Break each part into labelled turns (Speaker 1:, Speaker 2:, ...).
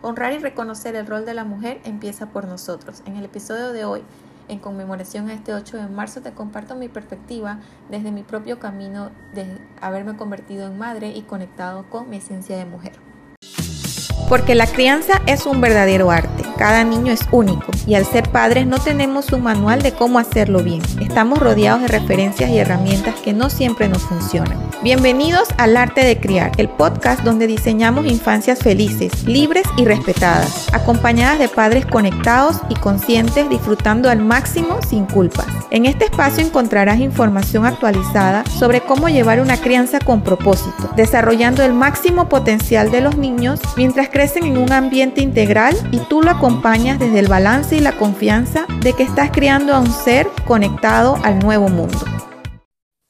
Speaker 1: Honrar y reconocer el rol de la mujer empieza por nosotros. En el episodio de hoy, en conmemoración a este 8 de marzo, te comparto mi perspectiva desde mi propio camino de haberme convertido en madre y conectado con mi esencia de mujer. Porque la crianza es un verdadero arte. Cada niño es único y al ser padres no tenemos un manual de cómo hacerlo bien. Estamos rodeados de referencias y herramientas que no siempre nos funcionan. Bienvenidos al Arte de Criar, el podcast donde diseñamos infancias felices, libres y respetadas, acompañadas de padres conectados y conscientes disfrutando al máximo sin culpas. En este espacio encontrarás información actualizada sobre cómo llevar una crianza con propósito, desarrollando el máximo potencial de los niños mientras crecen en un ambiente integral y tú lo acompañas desde el balance y la confianza de que estás criando a un ser conectado al nuevo mundo.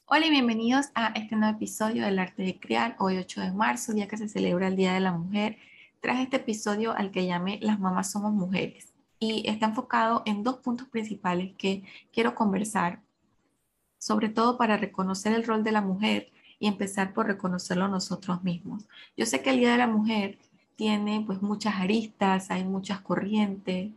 Speaker 1: Hola y bienvenidos a este nuevo episodio del Arte de Criar, hoy 8 de marzo, día que se celebra el Día de la Mujer. Tras este episodio al que llamé Las mamás somos mujeres y está enfocado en dos puntos principales que quiero conversar, sobre todo para reconocer el rol de la mujer y empezar por reconocerlo nosotros mismos. Yo sé que el Día de la Mujer tiene pues muchas aristas, hay muchas corrientes,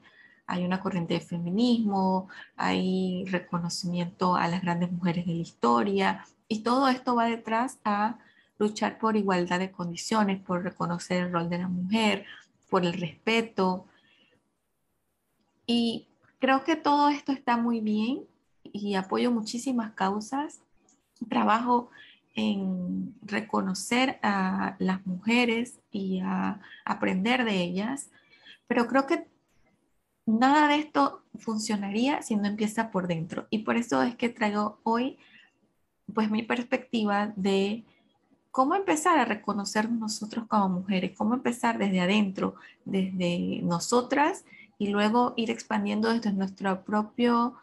Speaker 1: hay una corriente de feminismo, hay reconocimiento a las grandes mujeres de la historia y todo esto va detrás a luchar por igualdad de condiciones, por reconocer el rol de la mujer, por el respeto. Y creo que todo esto está muy bien y apoyo muchísimas causas. Trabajo en reconocer a las mujeres y a aprender de ellas, pero creo que nada de esto funcionaría si no empieza por dentro. Y por eso es que traigo hoy pues mi perspectiva de cómo empezar a reconocer nosotros como mujeres, cómo empezar desde adentro, desde nosotras y luego ir expandiendo desde nuestro propio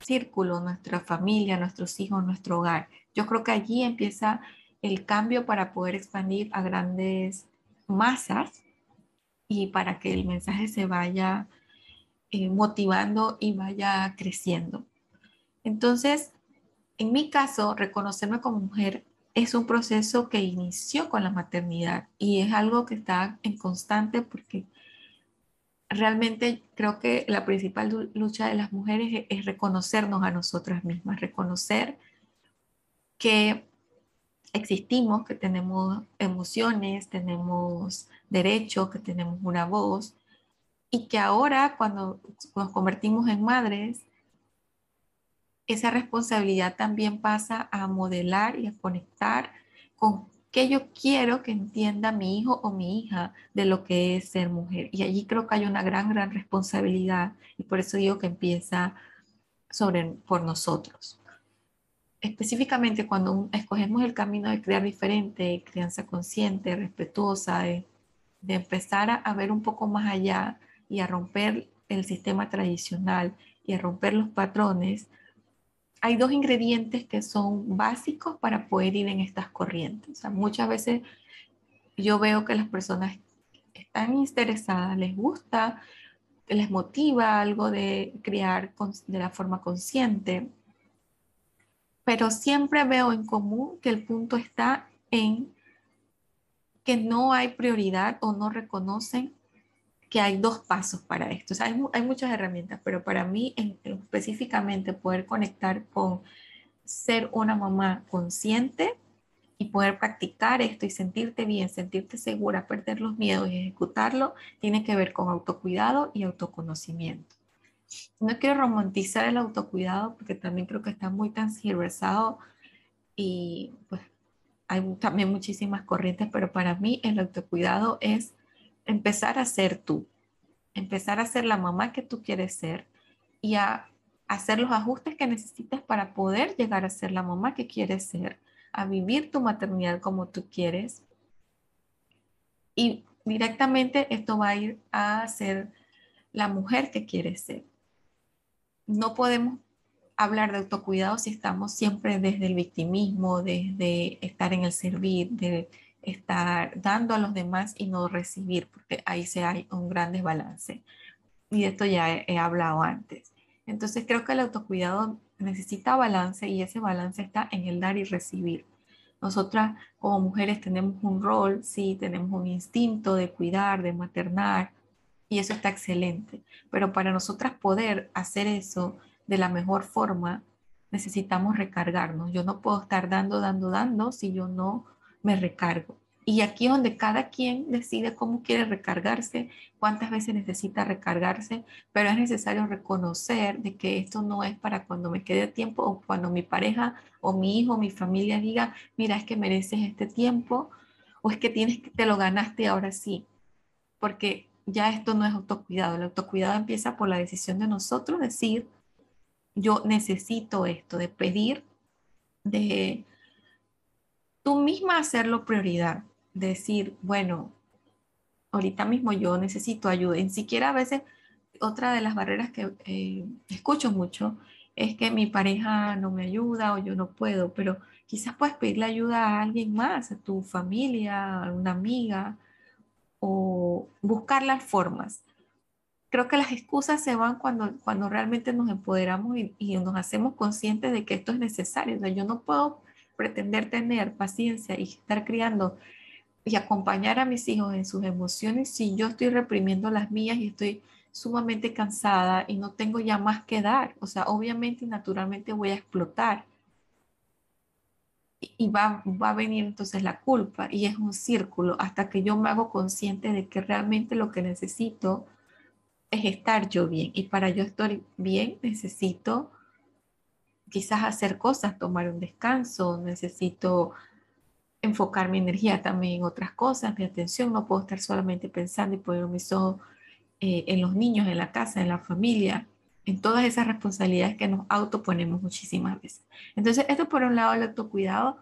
Speaker 1: círculo, nuestra familia, nuestros hijos, nuestro hogar. Yo creo que allí empieza el cambio para poder expandir a grandes masas y para que el mensaje se vaya eh, motivando y vaya creciendo. Entonces, en mi caso, reconocerme como mujer es un proceso que inició con la maternidad y es algo que está en constante porque realmente creo que la principal lucha de las mujeres es, reconocernos a nosotras mismas, reconocer que existimos, que tenemos emociones, tenemos derechos, que tenemos una voz y que ahora cuando nos convertimos en madres, esa responsabilidad también pasa a modelar y a conectar con qué yo quiero que entienda mi hijo o mi hija de lo que es ser mujer. Y allí creo que hay una gran, gran responsabilidad y por eso digo que empieza por nosotros. Específicamente cuando escogemos el camino de crear diferente, crianza consciente, respetuosa, de, empezar a ver un poco más allá y a romper el sistema tradicional y a romper los patrones, hay dos ingredientes que son básicos para poder ir en estas corrientes. muchas veces yo veo que las personas están interesadas, les gusta, les motiva algo de criar de la forma consciente, pero siempre veo en común que el punto está en que no hay prioridad o no reconocen que hay dos pasos para esto. hay, muchas herramientas, pero para mí específicamente poder conectar con ser una mamá consciente y poder practicar esto y sentirte bien, sentirte segura, perder los miedos y ejecutarlo, tiene que ver con autocuidado y autoconocimiento. No quiero romantizar el autocuidado porque también creo que está muy transversado y pues hay también muchísimas corrientes, pero para mí el autocuidado es empezar a ser tú, empezar a ser la mamá que tú quieres ser y a hacer los ajustes que necesitas para poder llegar a ser la mamá que quieres ser, a vivir tu maternidad como tú quieres. Y directamente esto va a ir a ser la mujer que quieres ser. No podemos hablar de autocuidado si estamos siempre desde el victimismo, desde estar en el servir, de estar dando a los demás y no recibir, porque ahí se hay un gran desbalance. Y de esto ya he, hablado antes. Entonces creo que el autocuidado necesita balance y ese balance está en el dar y recibir. Nosotras como mujeres tenemos un rol, sí, tenemos un instinto de cuidar, de maternar, y eso está excelente. Pero para nosotras poder hacer eso de la mejor forma, necesitamos recargarnos. Yo no puedo estar dando, dando, dando si yo no me recargo. Y aquí es donde cada quien decide cómo quiere recargarse, cuántas veces necesita recargarse, pero es necesario reconocer de que esto no es para cuando me quede tiempo o cuando mi pareja o mi hijo o mi familia diga, mira, es que mereces este tiempo o es que tienes que te lo ganaste ahora sí. Porque ya esto no es autocuidado. El autocuidado empieza por la decisión de nosotros decir, yo necesito esto, de pedir, de tú misma hacerlo prioridad decir, bueno, ahorita mismo yo necesito ayuda. Ni siquiera a veces, otra de las barreras que eh, escucho mucho es que mi pareja no me ayuda o yo no puedo, pero quizás puedes pedirle ayuda a alguien más, a tu familia, a una amiga, o buscar las formas. Creo que las excusas se van cuando, cuando realmente nos empoderamos y, y nos hacemos conscientes de que esto es necesario. O sea, yo no puedo pretender tener paciencia y estar criando y acompañar a mis hijos en sus emociones si yo estoy reprimiendo las mías y estoy sumamente cansada y no tengo ya más que dar. O sea, obviamente y naturalmente voy a explotar. Y va, va a venir entonces la culpa y es un círculo hasta que yo me hago consciente de que realmente lo que necesito es estar yo bien. Y para yo estar bien necesito quizás hacer cosas, tomar un descanso, necesito enfocar mi energía también en otras cosas, mi atención, no puedo estar solamente pensando y poner mis ojos eh, en los niños, en la casa, en la familia, en todas esas responsabilidades que nos autoponemos muchísimas veces. Entonces, esto por un lado, el autocuidado,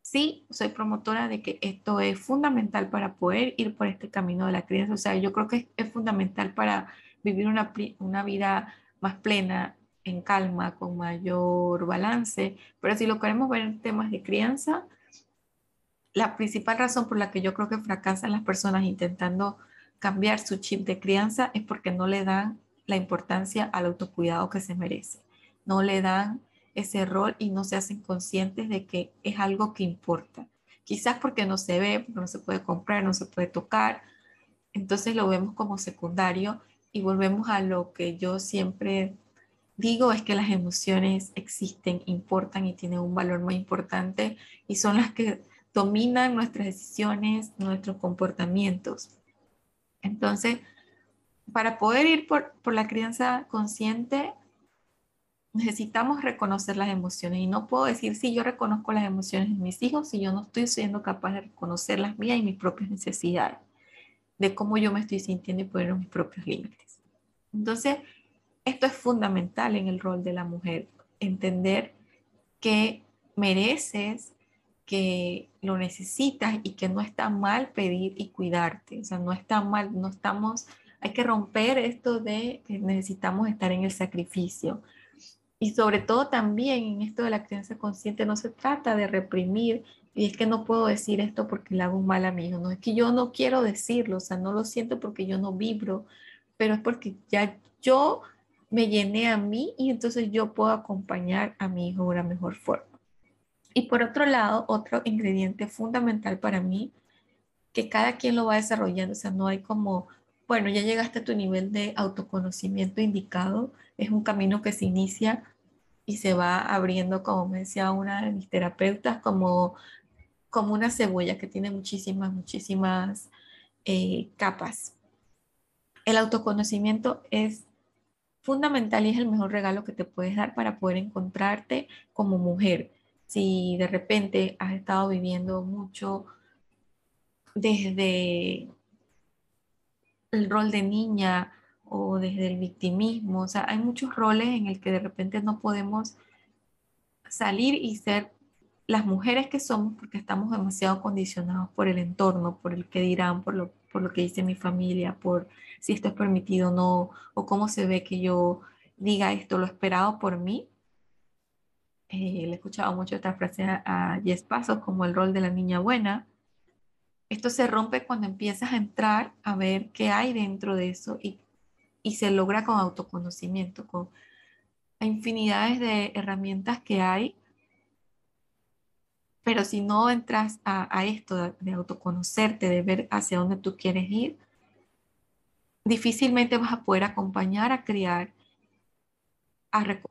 Speaker 1: sí, soy promotora de que esto es fundamental para poder ir por este camino de la crianza, o sea, yo creo que es, fundamental para vivir una, una vida más plena, en calma, con mayor balance, pero si lo queremos ver en temas de crianza, la principal razón por la que yo creo que fracasan las personas intentando cambiar su chip de crianza es porque no le dan la importancia al autocuidado que se merece. No le dan ese rol y no se hacen conscientes de que es algo que importa. Quizás porque no se ve, porque no se puede comprar, no se puede tocar. Entonces lo vemos como secundario y volvemos a lo que yo siempre digo, es que las emociones existen, importan y tienen un valor muy importante y son las que dominan nuestras decisiones, nuestros comportamientos. Entonces, para poder ir por, la crianza consciente, necesitamos reconocer las emociones. Y no puedo decir, si yo reconozco las emociones de mis hijos si yo no estoy siendo capaz de reconocer las mías y mis propias necesidades, de cómo yo me estoy sintiendo y poner mis propios límites. Entonces, esto es fundamental en el rol de la mujer, entender que mereces que lo necesitas y que no está mal pedir y cuidarte. O sea, no está mal, no estamos, hay que romper esto de que necesitamos estar en el sacrificio. Y sobre todo también en esto de la crianza consciente no se trata de reprimir y es que no puedo decir esto porque le hago un mal a mi hijo, no es que yo no quiero decirlo, o sea, no lo siento porque yo no vibro, pero es porque ya yo me llené a mí y entonces yo puedo acompañar a mi hijo de una mejor forma. Y por otro lado, otro ingrediente fundamental para mí, que cada quien lo va desarrollando, o sea, no hay como, bueno, ya llegaste a tu nivel de autoconocimiento indicado, es un camino que se inicia y se va abriendo, como me decía una de mis terapeutas, como, como una cebolla que tiene muchísimas, muchísimas eh, capas. El autoconocimiento es fundamental y es el mejor regalo que te puedes dar para poder encontrarte como mujer si de repente has estado viviendo mucho desde el rol de niña o desde el victimismo, o sea, hay muchos roles en el que de repente no podemos salir y ser las mujeres que somos porque estamos demasiado condicionados por el entorno, por el que dirán, por lo, por lo que dice mi familia, por si esto es permitido o no, o cómo se ve que yo diga esto, lo esperado por mí, eh, le he escuchado mucho esta frase a, Jess Pasos como el rol de la niña buena. Esto se rompe cuando empiezas a entrar a ver qué hay dentro de eso y, y se logra con autoconocimiento, con infinidades de herramientas que hay Pero si no entras a, esto de, autoconocerte, de ver hacia dónde tú quieres ir, difícilmente vas a poder acompañar a criar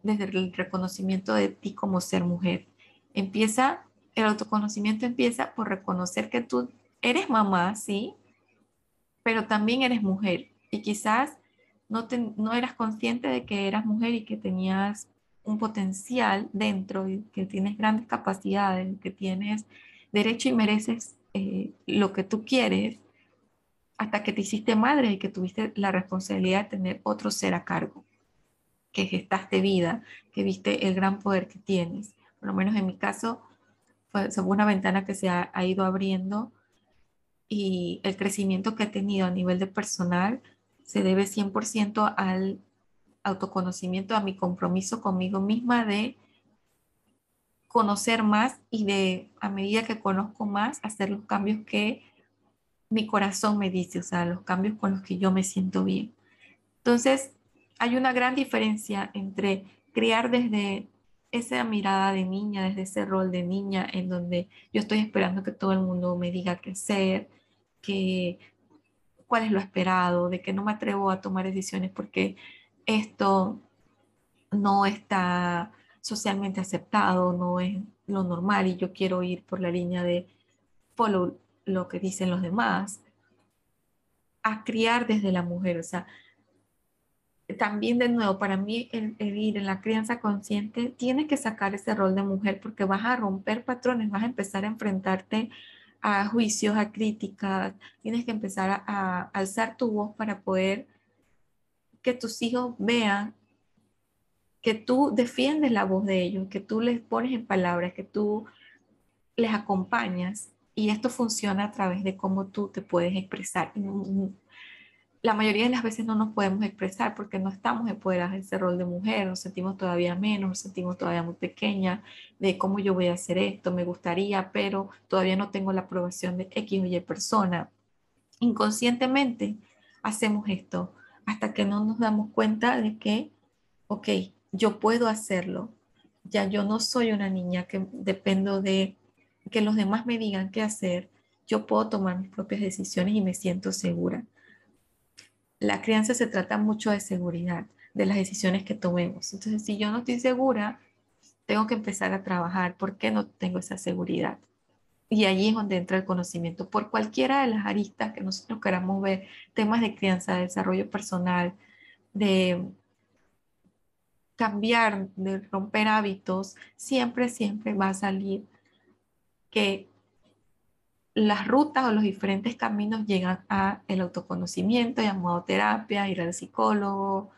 Speaker 1: desde el reconocimiento de ti como ser mujer. Empieza, el autoconocimiento empieza por reconocer que tú eres mamá, sí, pero también eres mujer. Y quizás no, no eras consciente de que eras mujer y que tenías un potencial dentro, y que tienes grandes capacidades, que tienes derecho y mereces eh, lo que tú quieres, hasta que te hiciste madre y que tuviste la responsabilidad de tener otro ser a cargo, que gestaste vida, que viste el gran poder que tienes. Por lo menos en mi caso, fue, fue una ventana que se ha ido abriendo y el crecimiento que he tenido a nivel de personal se debe 100% al autoconocimiento, a mi compromiso conmigo misma de conocer más y de, a medida que conozco más, hacer los cambios que mi corazón me dice, o sea, los cambios con los que yo me siento bien. Entonces, hay una gran diferencia entre criar desde esa mirada de niña, desde ese rol de niña, en donde yo estoy esperando que todo el mundo me diga qué hacer, que cuál es lo esperado, de que no me atrevo a tomar decisiones porque esto no está socialmente aceptado, no es lo normal y yo quiero ir por la línea de follow lo que dicen los demás, a criar desde la mujer. O sea, también de nuevo, para mí el, ir en la crianza consciente tiene que sacar ese rol de mujer porque vas a romper patrones, vas a empezar a enfrentarte a juicios, a críticas, tienes que empezar a, a alzar tu voz para poder que tus hijos vean que tú defiendes la voz de ellos, que tú les pones en palabras, que tú les acompañas y esto funciona a través de cómo tú te puedes expresar. La mayoría de las veces no nos podemos expresar porque no estamos empoderadas de ese rol de mujer, nos sentimos todavía menos, nos sentimos todavía muy pequeña de cómo yo voy a hacer esto, me gustaría, pero todavía no tengo la aprobación de X o Y persona. Inconscientemente hacemos esto hasta que no nos damos cuenta de que, ok, yo puedo hacerlo. Ya yo no soy una niña que dependo de que los demás me digan qué hacer. Yo puedo tomar mis propias decisiones y me siento segura. La crianza se trata mucho de seguridad, de las decisiones que tomemos. Entonces, si yo no estoy segura, tengo que empezar a trabajar. ¿Por qué no tengo esa seguridad? Y allí es donde entra el conocimiento por cualquiera de las aristas que nosotros queramos ver, temas de crianza, de desarrollo personal, de cambiar, de romper hábitos, siempre, siempre va a salir que las rutas o los diferentes caminos llegan a el autoconocimiento, llamado terapia, ir al psicólogo,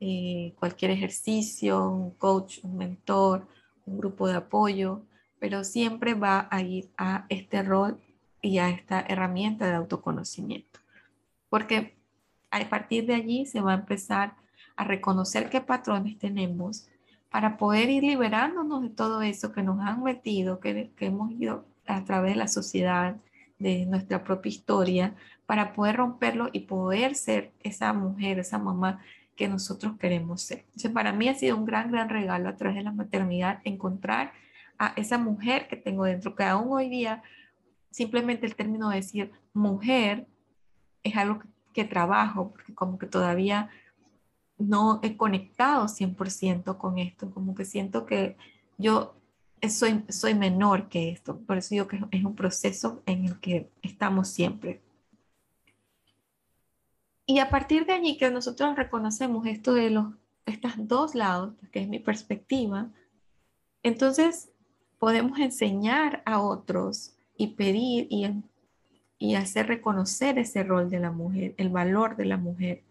Speaker 1: eh, cualquier ejercicio, un coach, un mentor, un grupo de apoyo pero siempre va a ir a este rol y a esta herramienta de autoconocimiento. Porque a partir de allí se va a empezar a reconocer qué patrones tenemos para poder ir liberándonos de todo eso que nos han metido, que, que hemos ido a través de la sociedad, de nuestra propia historia, para poder romperlo y poder ser esa mujer, esa mamá que nosotros queremos ser. Entonces, para mí ha sido un gran, gran regalo a través de la maternidad encontrar a esa mujer que tengo dentro, que aún hoy día simplemente el término de decir mujer es algo que, trabajo, porque como que todavía no he conectado 100% con esto, como que siento que yo soy, soy menor que esto, por eso digo que es un proceso en el que estamos siempre. Y a partir de allí que nosotros reconocemos esto de los, estos dos lados, que es mi perspectiva, entonces podemos enseñar a otros y pedir y, y hacer reconocer ese rol de la mujer, el valor de la mujer.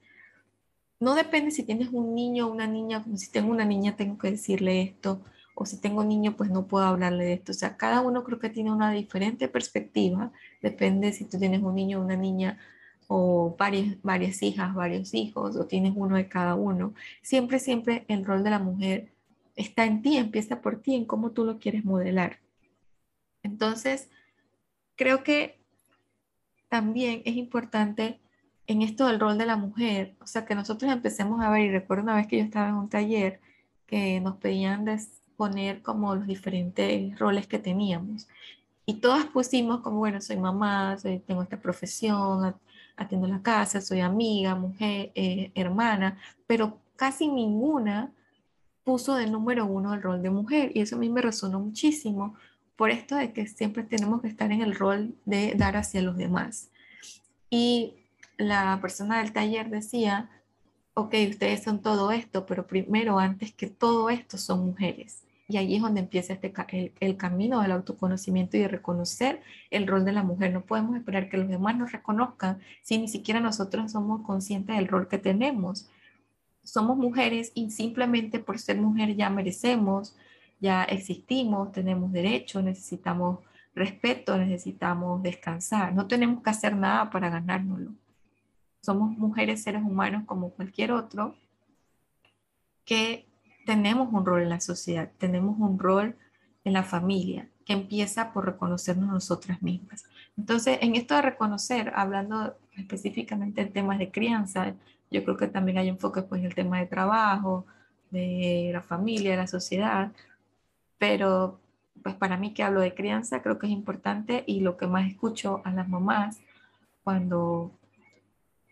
Speaker 1: No depende si tienes un niño o una niña, como si tengo una niña tengo que decirle esto, o si tengo un niño pues no puedo hablarle de esto. O sea, cada uno creo que tiene una diferente perspectiva, depende si tú tienes un niño o una niña o varias, varias hijas, varios hijos, o tienes uno de cada uno. Siempre, siempre el rol de la mujer está en ti, empieza por ti, en cómo tú lo quieres modelar. Entonces, creo que también es importante en esto del rol de la mujer, o sea, que nosotros empecemos a ver, y recuerdo una vez que yo estaba en un taller que nos pedían poner como los diferentes roles que teníamos. Y todas pusimos como, bueno, soy mamá, soy, tengo esta profesión, atiendo la casa, soy amiga, mujer, eh, hermana, pero casi ninguna puso de número uno el rol de mujer. Y eso a mí me resonó muchísimo por esto de que siempre tenemos que estar en el rol de dar hacia los demás. Y la persona del taller decía, ok, ustedes son todo esto, pero primero, antes que todo esto, son mujeres. Y allí es donde empieza este, el, el, camino del autoconocimiento y de reconocer el rol de la mujer. No podemos esperar que los demás nos reconozcan si ni siquiera nosotros somos conscientes del rol que tenemos. Somos mujeres y simplemente por ser mujer ya merecemos, ya existimos, tenemos derecho, necesitamos respeto, necesitamos descansar. No tenemos que hacer nada para ganárnoslo. Somos mujeres, seres humanos como cualquier otro, que tenemos un rol en la sociedad, tenemos un rol en la familia, que empieza por reconocernos nosotras mismas. Entonces, en esto de reconocer, hablando específicamente en temas de crianza, yo creo que también hay enfoque pues, en el tema de trabajo, de la familia, de la sociedad, pero pues para mí que hablo de crianza creo que es importante y lo que más escucho a las mamás cuando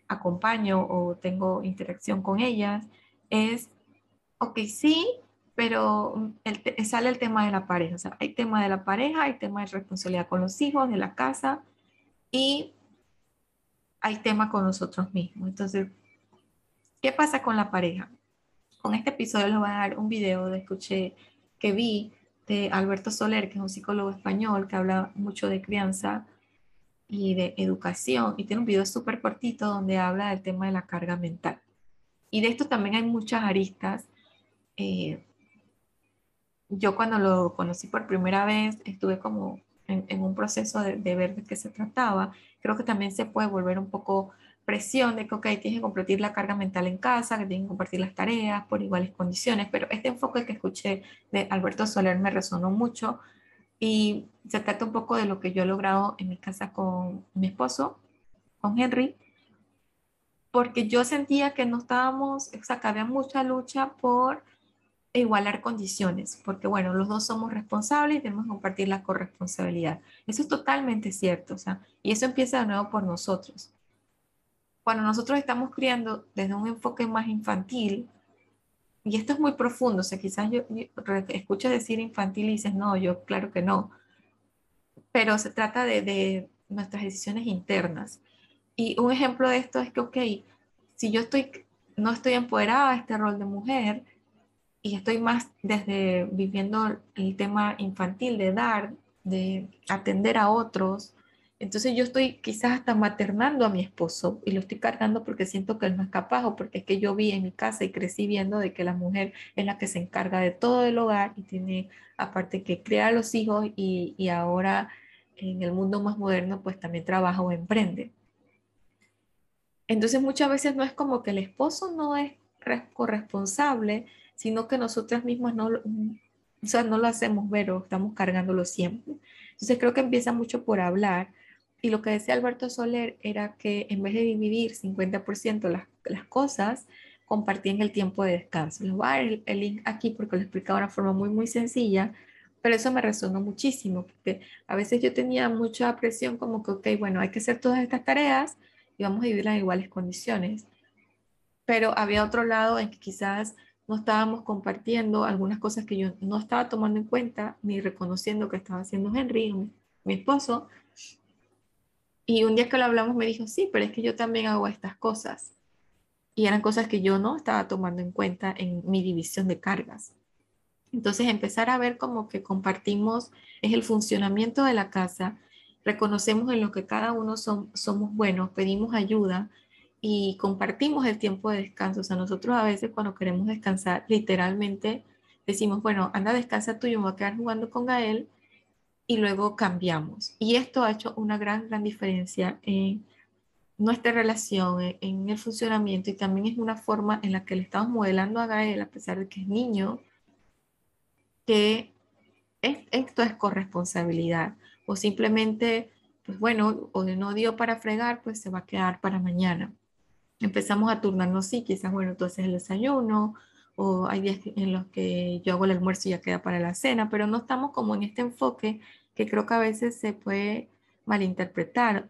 Speaker 1: acompaño o tengo interacción con ellas es, ok, sí, pero sale el tema de la pareja. O sea, hay tema de la pareja, hay tema de responsabilidad con los hijos, de la casa y hay tema con nosotros mismos. Entonces, ¿qué pasa con la pareja? Con este episodio les voy a dar un video de escuché que vi de Alberto Soler, que es un psicólogo español que habla mucho de crianza y de educación y tiene un video súper cortito donde habla del tema de la carga mental. Y de esto también hay muchas aristas. Eh, yo cuando lo conocí por primera vez estuve como en, un proceso de, de, ver de qué se trataba. Creo que también se puede volver un poco presión de que, ok, tienes que compartir la carga mental en casa, que tienes que compartir las tareas por iguales condiciones, pero este enfoque que escuché de Alberto Soler me resonó mucho y se trata un poco de lo que yo he logrado en mi casa con mi esposo, con Henry, porque yo sentía que no estábamos, o sea, que había mucha lucha por igualar condiciones, porque bueno, los dos somos responsables y tenemos que compartir la corresponsabilidad. Eso es totalmente cierto, o sea, y eso empieza de nuevo por nosotros cuando nosotros estamos criando desde un enfoque más infantil, y esto es muy profundo, o sea, quizás yo, escucho decir infantil y dices, no, yo claro que no, pero se trata de, de nuestras decisiones internas. Y un ejemplo de esto es que, ok, si yo estoy, no estoy empoderada a este rol de mujer y estoy más desde viviendo el tema infantil de dar, de atender a otros, entonces yo estoy quizás hasta maternando a mi esposo y lo estoy cargando porque siento que él no es capaz o porque es que yo vi en mi casa y crecí viendo de que la mujer es la que se encarga de todo el hogar y tiene aparte que criar a los hijos y, y ahora en el mundo más moderno pues también trabaja o emprende. Entonces muchas veces no es como que el esposo no es corresponsable, sino que nosotras mismas no, o sea, no lo hacemos ver o estamos cargándolo siempre. Entonces creo que empieza mucho por hablar y lo que decía Alberto Soler era que en vez de dividir 50% las, las cosas, compartían el tiempo de descanso. Les voy a dar el, link aquí porque lo explicaba de una forma muy, muy sencilla, pero eso me resonó muchísimo, porque a veces yo tenía mucha presión como que, ok, bueno, hay que hacer todas estas tareas y vamos a vivirlas en iguales condiciones. Pero había otro lado en que quizás no estábamos compartiendo algunas cosas que yo no estaba tomando en cuenta ni reconociendo que estaba haciendo Henry, mi, mi esposo, y un día que lo hablamos me dijo, sí, pero es que yo también hago estas cosas. Y eran cosas que yo no estaba tomando en cuenta en mi división de cargas. Entonces empezar a ver como que compartimos es el funcionamiento de la casa, reconocemos en lo que cada uno somos buenos, pedimos ayuda y compartimos el tiempo de descanso. O sea, nosotros a veces cuando queremos descansar, literalmente decimos, bueno, anda, descansa tú, yo me voy a quedar jugando con Gael y luego cambiamos. Y esto ha hecho una gran, gran diferencia en nuestra relación, en el funcionamiento y también es una forma en la que le estamos modelando a Gael, a pesar de que es niño, que esto es corresponsabilidad o simplemente, pues bueno, o no dio para fregar, pues se va a quedar para mañana. Empezamos a turnarnos, sí, quizás, bueno, tú haces el desayuno o hay días en los que yo hago el almuerzo y ya queda para la cena, pero no estamos como en este enfoque que creo que a veces se puede malinterpretar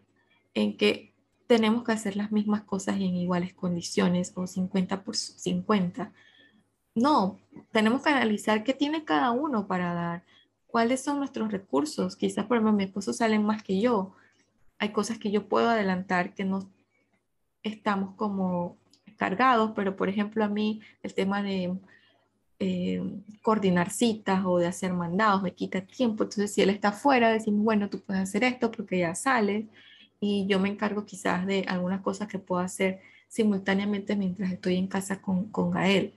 Speaker 1: en que tenemos que hacer las mismas cosas en iguales condiciones o 50 por 50. No, tenemos que analizar qué tiene cada uno para dar, cuáles son nuestros recursos. Quizás, por ejemplo, mi esposo sale más que yo. Hay cosas que yo puedo adelantar que no estamos como cargados, pero por ejemplo a mí el tema de eh, coordinar citas o de hacer mandados me quita tiempo. Entonces, si él está fuera, decimos, bueno, tú puedes hacer esto porque ya sales y yo me encargo quizás de algunas cosas que puedo hacer simultáneamente mientras estoy en casa con, con Gael.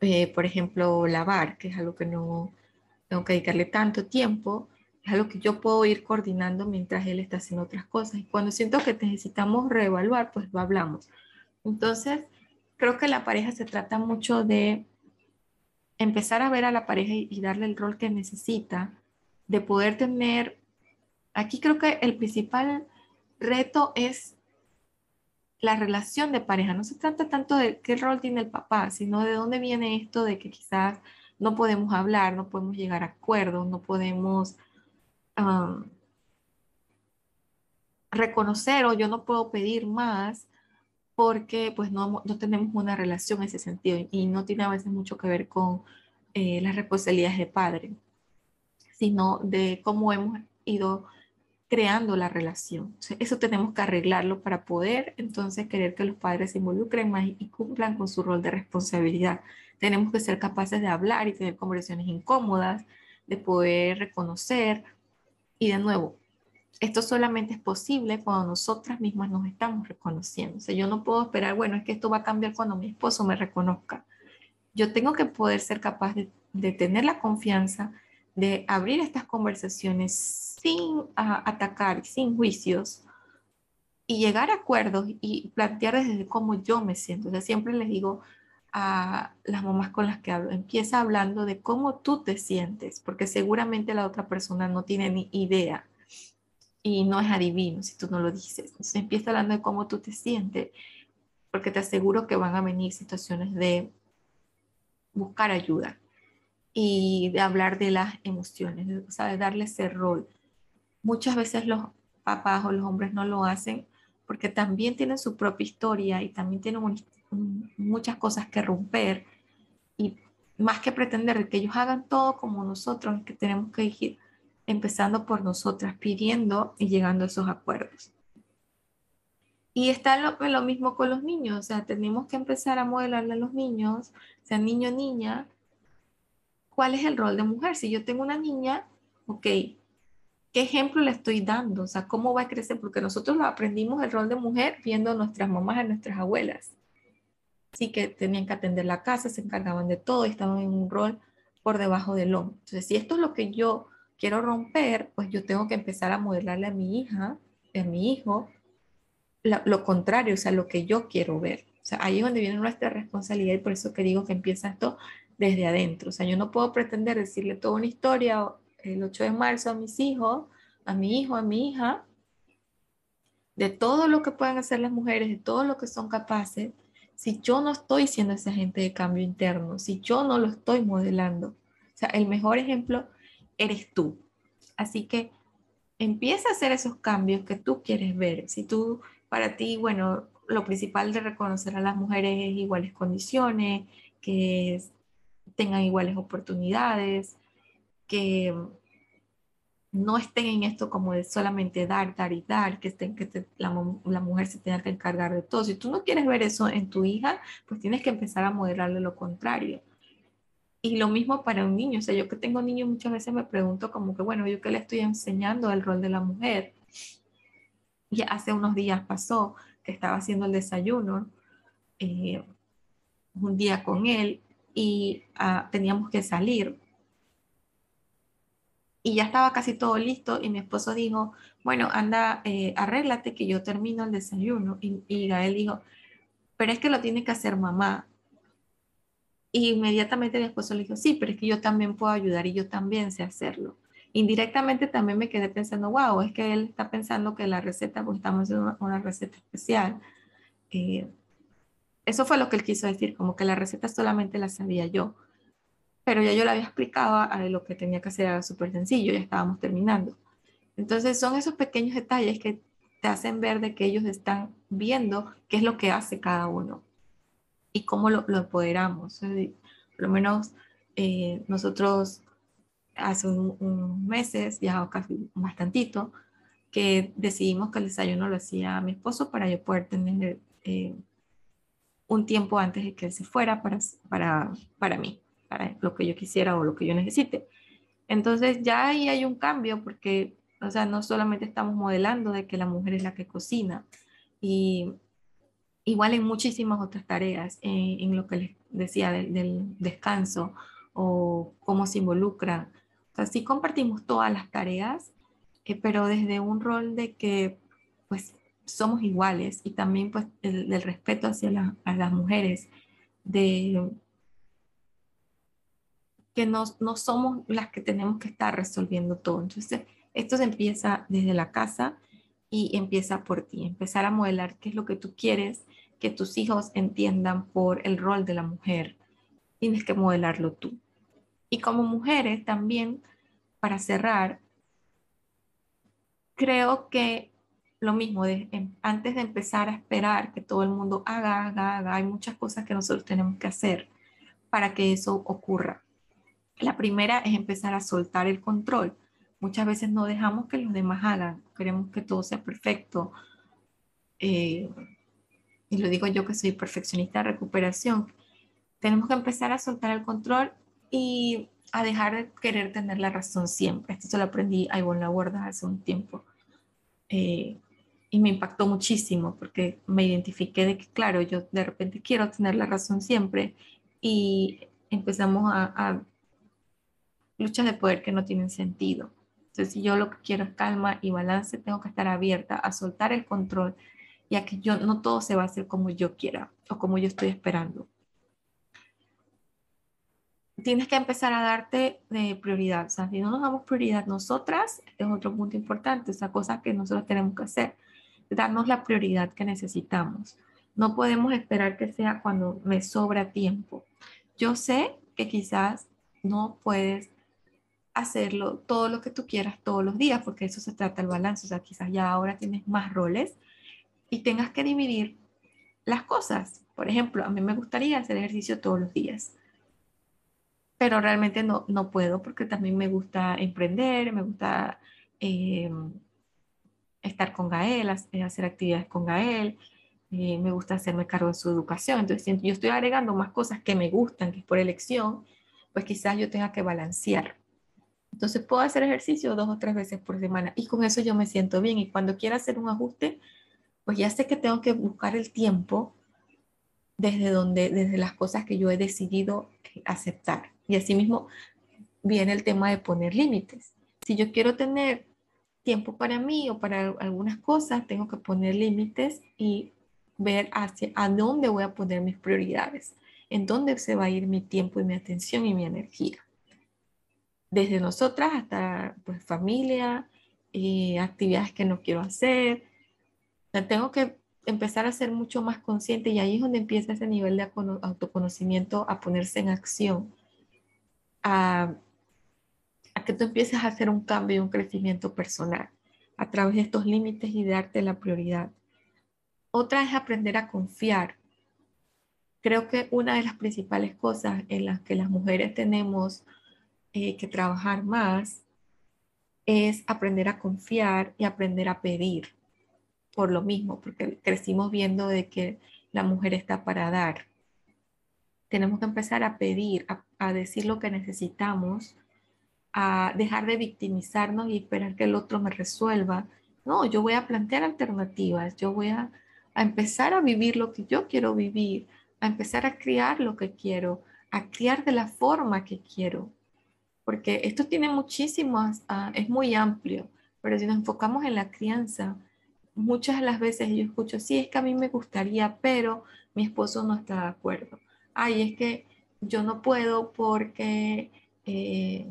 Speaker 1: Eh, por ejemplo, lavar, que es algo que no tengo que dedicarle tanto tiempo, es algo que yo puedo ir coordinando mientras él está haciendo otras cosas. Y cuando siento que necesitamos reevaluar, pues lo hablamos. Entonces, creo que la pareja se trata mucho de empezar a ver a la pareja y, darle el rol que necesita, de poder tener, aquí creo que el principal reto es la relación de pareja. No se trata tanto de qué rol tiene el papá, sino de dónde viene esto de que quizás no podemos hablar, no podemos llegar a acuerdos, no podemos reconocer o yo no puedo pedir más porque pues no, no, tenemos una relación en ese sentido y no tiene a veces mucho que ver con eh, las responsabilidades de padre, sino de cómo hemos ido creando la relación. eso tenemos que arreglarlo para poder entonces querer que los padres se involucren más y cumplan con su rol de responsabilidad. Tenemos que ser capaces de hablar y tener conversaciones incómodas, de poder reconocer y de nuevo, esto solamente es posible cuando nosotras mismas nos estamos reconociendo. O sea, yo no puedo esperar, bueno, es que esto va a cambiar cuando mi esposo me reconozca. Yo tengo que poder ser capaz de, tener la confianza de abrir estas conversaciones sin atacar, sin juicios y llegar a acuerdos y plantear desde cómo yo me siento. O sea, siempre les digo a las mamás con las que hablo, empieza hablando de cómo tú te sientes, porque seguramente la otra persona no tiene ni idea y no es adivino si tú no lo dices. Entonces empieza hablando de cómo tú te sientes, porque te aseguro que van a venir situaciones de buscar ayuda y de hablar de las emociones, o sea, de darle ese rol. Muchas veces los papás o los hombres no lo hacen porque también tienen su propia historia y también tienen muchas cosas que romper y más que pretender que ellos hagan todo como nosotros, que tenemos que ir empezando por nosotras, pidiendo y llegando a esos acuerdos. Y está lo, mismo con los niños, o sea, tenemos que empezar a modelarle a los niños, sea niño niña, cuál es el rol de mujer. Si yo tengo una niña, ok, ¿qué ejemplo le estoy dando? O sea, ¿cómo va a crecer? Porque nosotros aprendimos el rol de mujer viendo a nuestras mamás, a nuestras abuelas. Sí que tenían que atender la casa, se encargaban de todo, estaban en un rol por debajo del hombro. Entonces, si esto es lo que yo quiero romper, pues yo tengo que empezar a modelarle a mi hija, a mi hijo, lo contrario, o sea, lo que yo quiero ver. O sea, ahí es donde viene nuestra responsabilidad y por eso que digo que empieza esto desde adentro. O sea, yo no puedo pretender decirle toda una historia el 8 de marzo a mis hijos, a mi hijo, a mi hija, de todo lo que pueden hacer las mujeres, de todo lo que son capaces, si yo no estoy siendo ese agente de cambio interno, si yo no lo estoy modelando. O sea, el mejor ejemplo eres tú. Así que empieza a hacer esos cambios que tú quieres ver. Si tú, para ti, bueno, lo principal de reconocer a las mujeres es iguales condiciones, que tengan iguales oportunidades, que no estén en esto como de solamente dar, dar y dar, que, estén, que la, la, mujer se tenga que encargar de todo. Si tú no quieres ver eso en tu hija, pues tienes que empezar a modelarle lo contrario. Y lo mismo para un niño, o sea, yo que tengo niños muchas veces me pregunto como que, bueno, yo que le estoy enseñando el rol de la mujer. Y hace unos días pasó que estaba haciendo el desayuno eh, un día con él y ah, teníamos que salir. Y ya estaba casi todo listo y mi esposo dijo, bueno, anda, eh, arréglate que yo termino el desayuno. Y, y Gael dijo, pero es que lo tiene que hacer mamá. Y inmediatamente mi esposo le dijo, sí, pero es que yo también puedo ayudar y yo también sé hacerlo. Indirectamente también me quedé pensando, wow, es que él está pensando que la receta, pues estamos haciendo una, receta especial, eh, eso fue lo que él quiso decir, como que la receta solamente la sabía yo. Pero ya yo le había explicado a lo que tenía que hacer, era súper sencillo, ya estábamos terminando. Entonces son esos pequeños detalles que te hacen ver de que ellos están viendo qué es lo que hace cada uno y cómo lo, lo empoderamos. Por lo menos eh, nosotros hace unos meses, ya casi bastantito, que decidimos que el desayuno lo hacía mi esposo para yo poder tener eh, un tiempo antes de que él se fuera para, para, para mí, para lo que yo quisiera o lo que yo necesite. Entonces ya ahí hay un cambio porque, o sea, no solamente estamos modelando de que la mujer es la que cocina, y igual en muchísimas otras tareas, en, lo que les decía del, descanso o cómo se involucra. O sea, sí compartimos todas las tareas, eh, pero desde un rol de que pues somos iguales y también pues el, del respeto hacia a las mujeres, de que no, no somos las que tenemos que estar resolviendo todo. Entonces, esto se empieza desde la casa y empieza por ti, empezar a modelar qué es lo que tú quieres que tus hijos entiendan por el rol de la mujer. Tienes que modelarlo tú. Y como mujeres también, para cerrar, creo que lo mismo, de, em, antes de empezar a esperar que todo el mundo haga, haga, haga, hay muchas cosas que nosotros tenemos que hacer para que eso ocurra. La primera es empezar a soltar el control. Muchas veces no dejamos que los demás hagan, queremos que todo sea perfecto. Eh, y lo digo yo que soy perfeccionista de recuperación. Tenemos que empezar a soltar el control y a dejar de querer tener la razón siempre. Esto se lo aprendí a Ivonne Laguarda hace un tiempo. Eh, y me impactó muchísimo porque me identifiqué de que, claro, yo de repente quiero tener la razón siempre y empezamos a, a luchas de poder que no tienen sentido. Entonces, si yo lo que quiero es calma y balance, tengo que estar abierta a soltar el control y a que yo no todo se va a hacer como yo quiera o como yo estoy esperando tienes que empezar a darte de prioridad. O sea, si no nos damos prioridad nosotras, es otro punto importante, esa cosa que nosotros tenemos que hacer, darnos la prioridad que necesitamos. No podemos esperar que sea cuando me sobra tiempo. Yo sé que quizás no puedes hacerlo todo lo que tú quieras todos los días, porque eso se trata del balance. O sea, quizás ya ahora tienes más roles y tengas que dividir las cosas. Por ejemplo, a mí me gustaría hacer ejercicio todos los días pero realmente no, no puedo porque también me gusta emprender, me gusta eh, estar con Gael, eh, hacer actividades con Gael, eh, me gusta hacerme cargo de su educación. Entonces, si yo estoy agregando más cosas que me gustan, que es por elección, pues quizás yo tenga que balancear. Entonces, puedo hacer ejercicio dos o tres veces por semana y con eso yo me siento bien. Y cuando quiera hacer un ajuste, pues ya sé que tengo que buscar el tiempo desde donde, desde las cosas que yo he decidido aceptar. Y asimismo viene el tema de poner límites. Si yo quiero tener tiempo para mí o para algunas cosas, tengo que poner límites y ver hacia a dónde voy a poner mis prioridades, en dónde se va a ir mi tiempo y mi atención y mi energía. Desde nosotras hasta pues, familia, y actividades que no quiero hacer. tengo que empezar a ser mucho más consciente y ahí es donde empieza ese nivel de autoconocimiento a ponerse en acción a, que tú empieces a hacer un cambio y un crecimiento personal a través de estos límites y darte la prioridad. Otra es aprender a confiar. Creo que una de las principales cosas en las que las mujeres tenemos eh, que trabajar más es aprender a confiar y aprender a pedir por lo mismo, porque crecimos viendo de que la mujer está para dar tenemos que empezar a pedir, a, decir lo que necesitamos, a dejar de victimizarnos y esperar que el otro me resuelva. No, yo voy a plantear alternativas, yo voy a, empezar a vivir lo que yo quiero vivir, a empezar a criar lo que quiero, a criar de la forma que quiero. Porque esto tiene muchísimos, es muy amplio, pero si nos enfocamos en la crianza, muchas de las veces yo escucho, sí, es que a mí me gustaría, pero mi esposo no está de acuerdo ay, es que yo no puedo porque eh,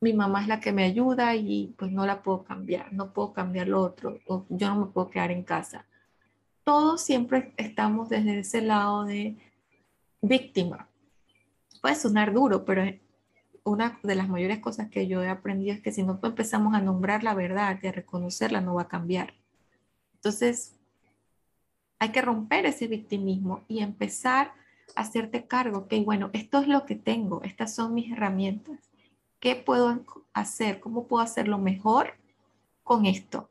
Speaker 1: mi mamá es la que me ayuda y pues no la puedo cambiar, no puedo cambiar lo otro, o yo no me puedo quedar en casa. todos siempre estamos desde ese lado de víctima. Puede sonar duro, pero una de las mayores cosas que yo he aprendido es que si no empezamos a nombrar la verdad y a reconocerla, no va a cambiar. Entonces, hay que romper ese victimismo y empezar a hacerte cargo que, bueno, esto es lo que tengo, estas son mis herramientas. ¿Qué puedo hacer? ¿Cómo puedo hacerlo mejor con esto?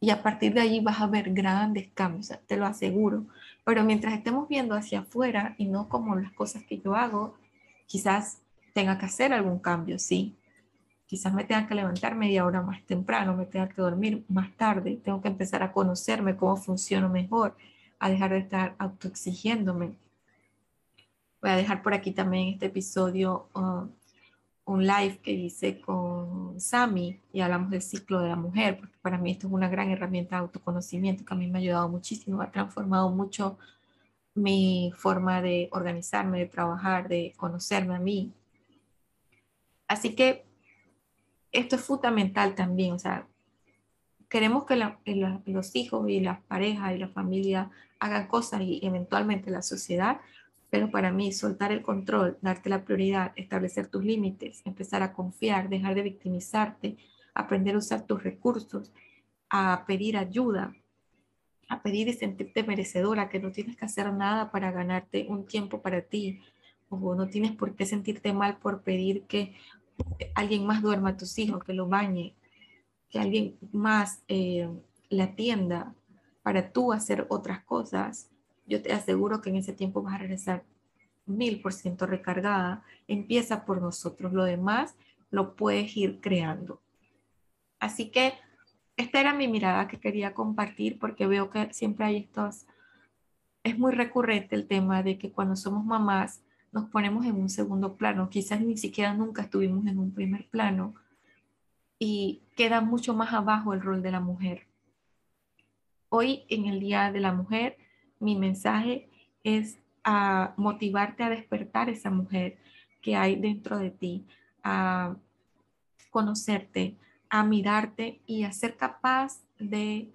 Speaker 1: Y a partir de allí vas a ver grandes cambios, te lo aseguro. Pero mientras estemos viendo hacia afuera y no como las cosas que yo hago, quizás tenga que hacer algún cambio, sí. Quizás me tenga que levantar media hora más temprano, me tenga que dormir más tarde, tengo que empezar a conocerme cómo funciono mejor, a dejar de estar autoexigiéndome. Voy a dejar por aquí también este episodio uh, un live que hice con Sami y hablamos del ciclo de la mujer, porque para mí esto es una gran herramienta de autoconocimiento que a mí me ha ayudado muchísimo, ha transformado mucho mi forma de organizarme, de trabajar, de conocerme a mí. Así que esto es fundamental también, o sea, queremos que los hijos y las parejas y la familia hagan cosas y eventualmente la sociedad, pero para mí, soltar el control, darte la prioridad, establecer tus límites, empezar a confiar, dejar de victimizarte, aprender a usar tus recursos, a pedir ayuda, a pedir y sentirte merecedora, que no tienes que hacer nada para ganarte un tiempo para ti, o no tienes por qué sentirte mal por pedir que alguien más duerma a tus hijos, que lo bañe, que alguien más eh, la atienda para tú hacer otras cosas yo te aseguro que en ese tiempo vas a regresar mil por ciento recargada. Empieza por nosotros, lo demás lo puedes ir creando. Así que esta era mi mirada que quería compartir porque veo que siempre hay estos, es muy recurrente el tema de que cuando somos mamás nos ponemos en un segundo plano, quizás ni siquiera nunca estuvimos en un primer plano y queda mucho más abajo el rol de la mujer. Hoy en el Día de la Mujer mi mensaje es a motivarte a despertar esa mujer que hay dentro de ti, a conocerte, a mirarte y a ser capaz de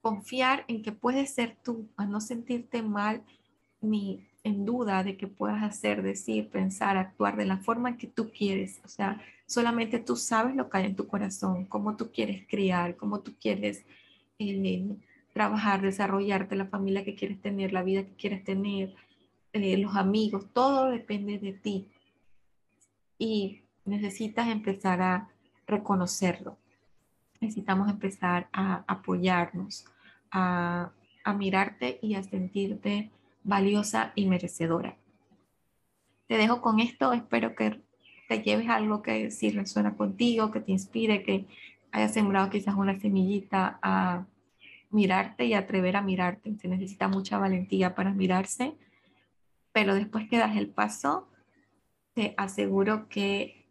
Speaker 1: confiar en que puedes ser tú, a no sentirte mal ni en duda de que puedas hacer, decir, pensar, actuar de la forma que tú quieres. O sea, solamente tú sabes lo que hay en tu corazón, cómo tú quieres criar, cómo tú quieres eh, trabajar, desarrollarte, la familia que quieres tener, la vida que quieres tener, eh, los amigos, todo depende de ti. Y necesitas empezar a reconocerlo. Necesitamos empezar a apoyarnos, a, a mirarte y a sentirte valiosa y merecedora. Te dejo con esto, espero que te lleves algo que sí resuena contigo, que te inspire, que haya sembrado quizás una semillita a mirarte y atrever a mirarte. Se necesita mucha valentía para mirarse, pero después que das el paso, te aseguro que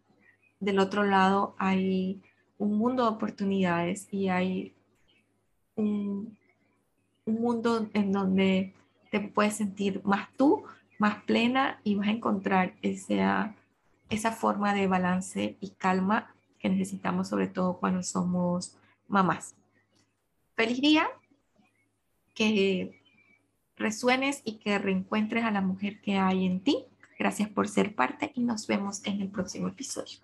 Speaker 1: del otro lado hay un mundo de oportunidades y hay un, mundo en donde te puedes sentir más tú, más plena y vas a encontrar esa, esa forma de balance y calma que necesitamos sobre todo cuando somos mamás. Feliz día, que resuenes y que reencuentres a la mujer que hay en ti. Gracias por ser parte y nos vemos en el próximo episodio.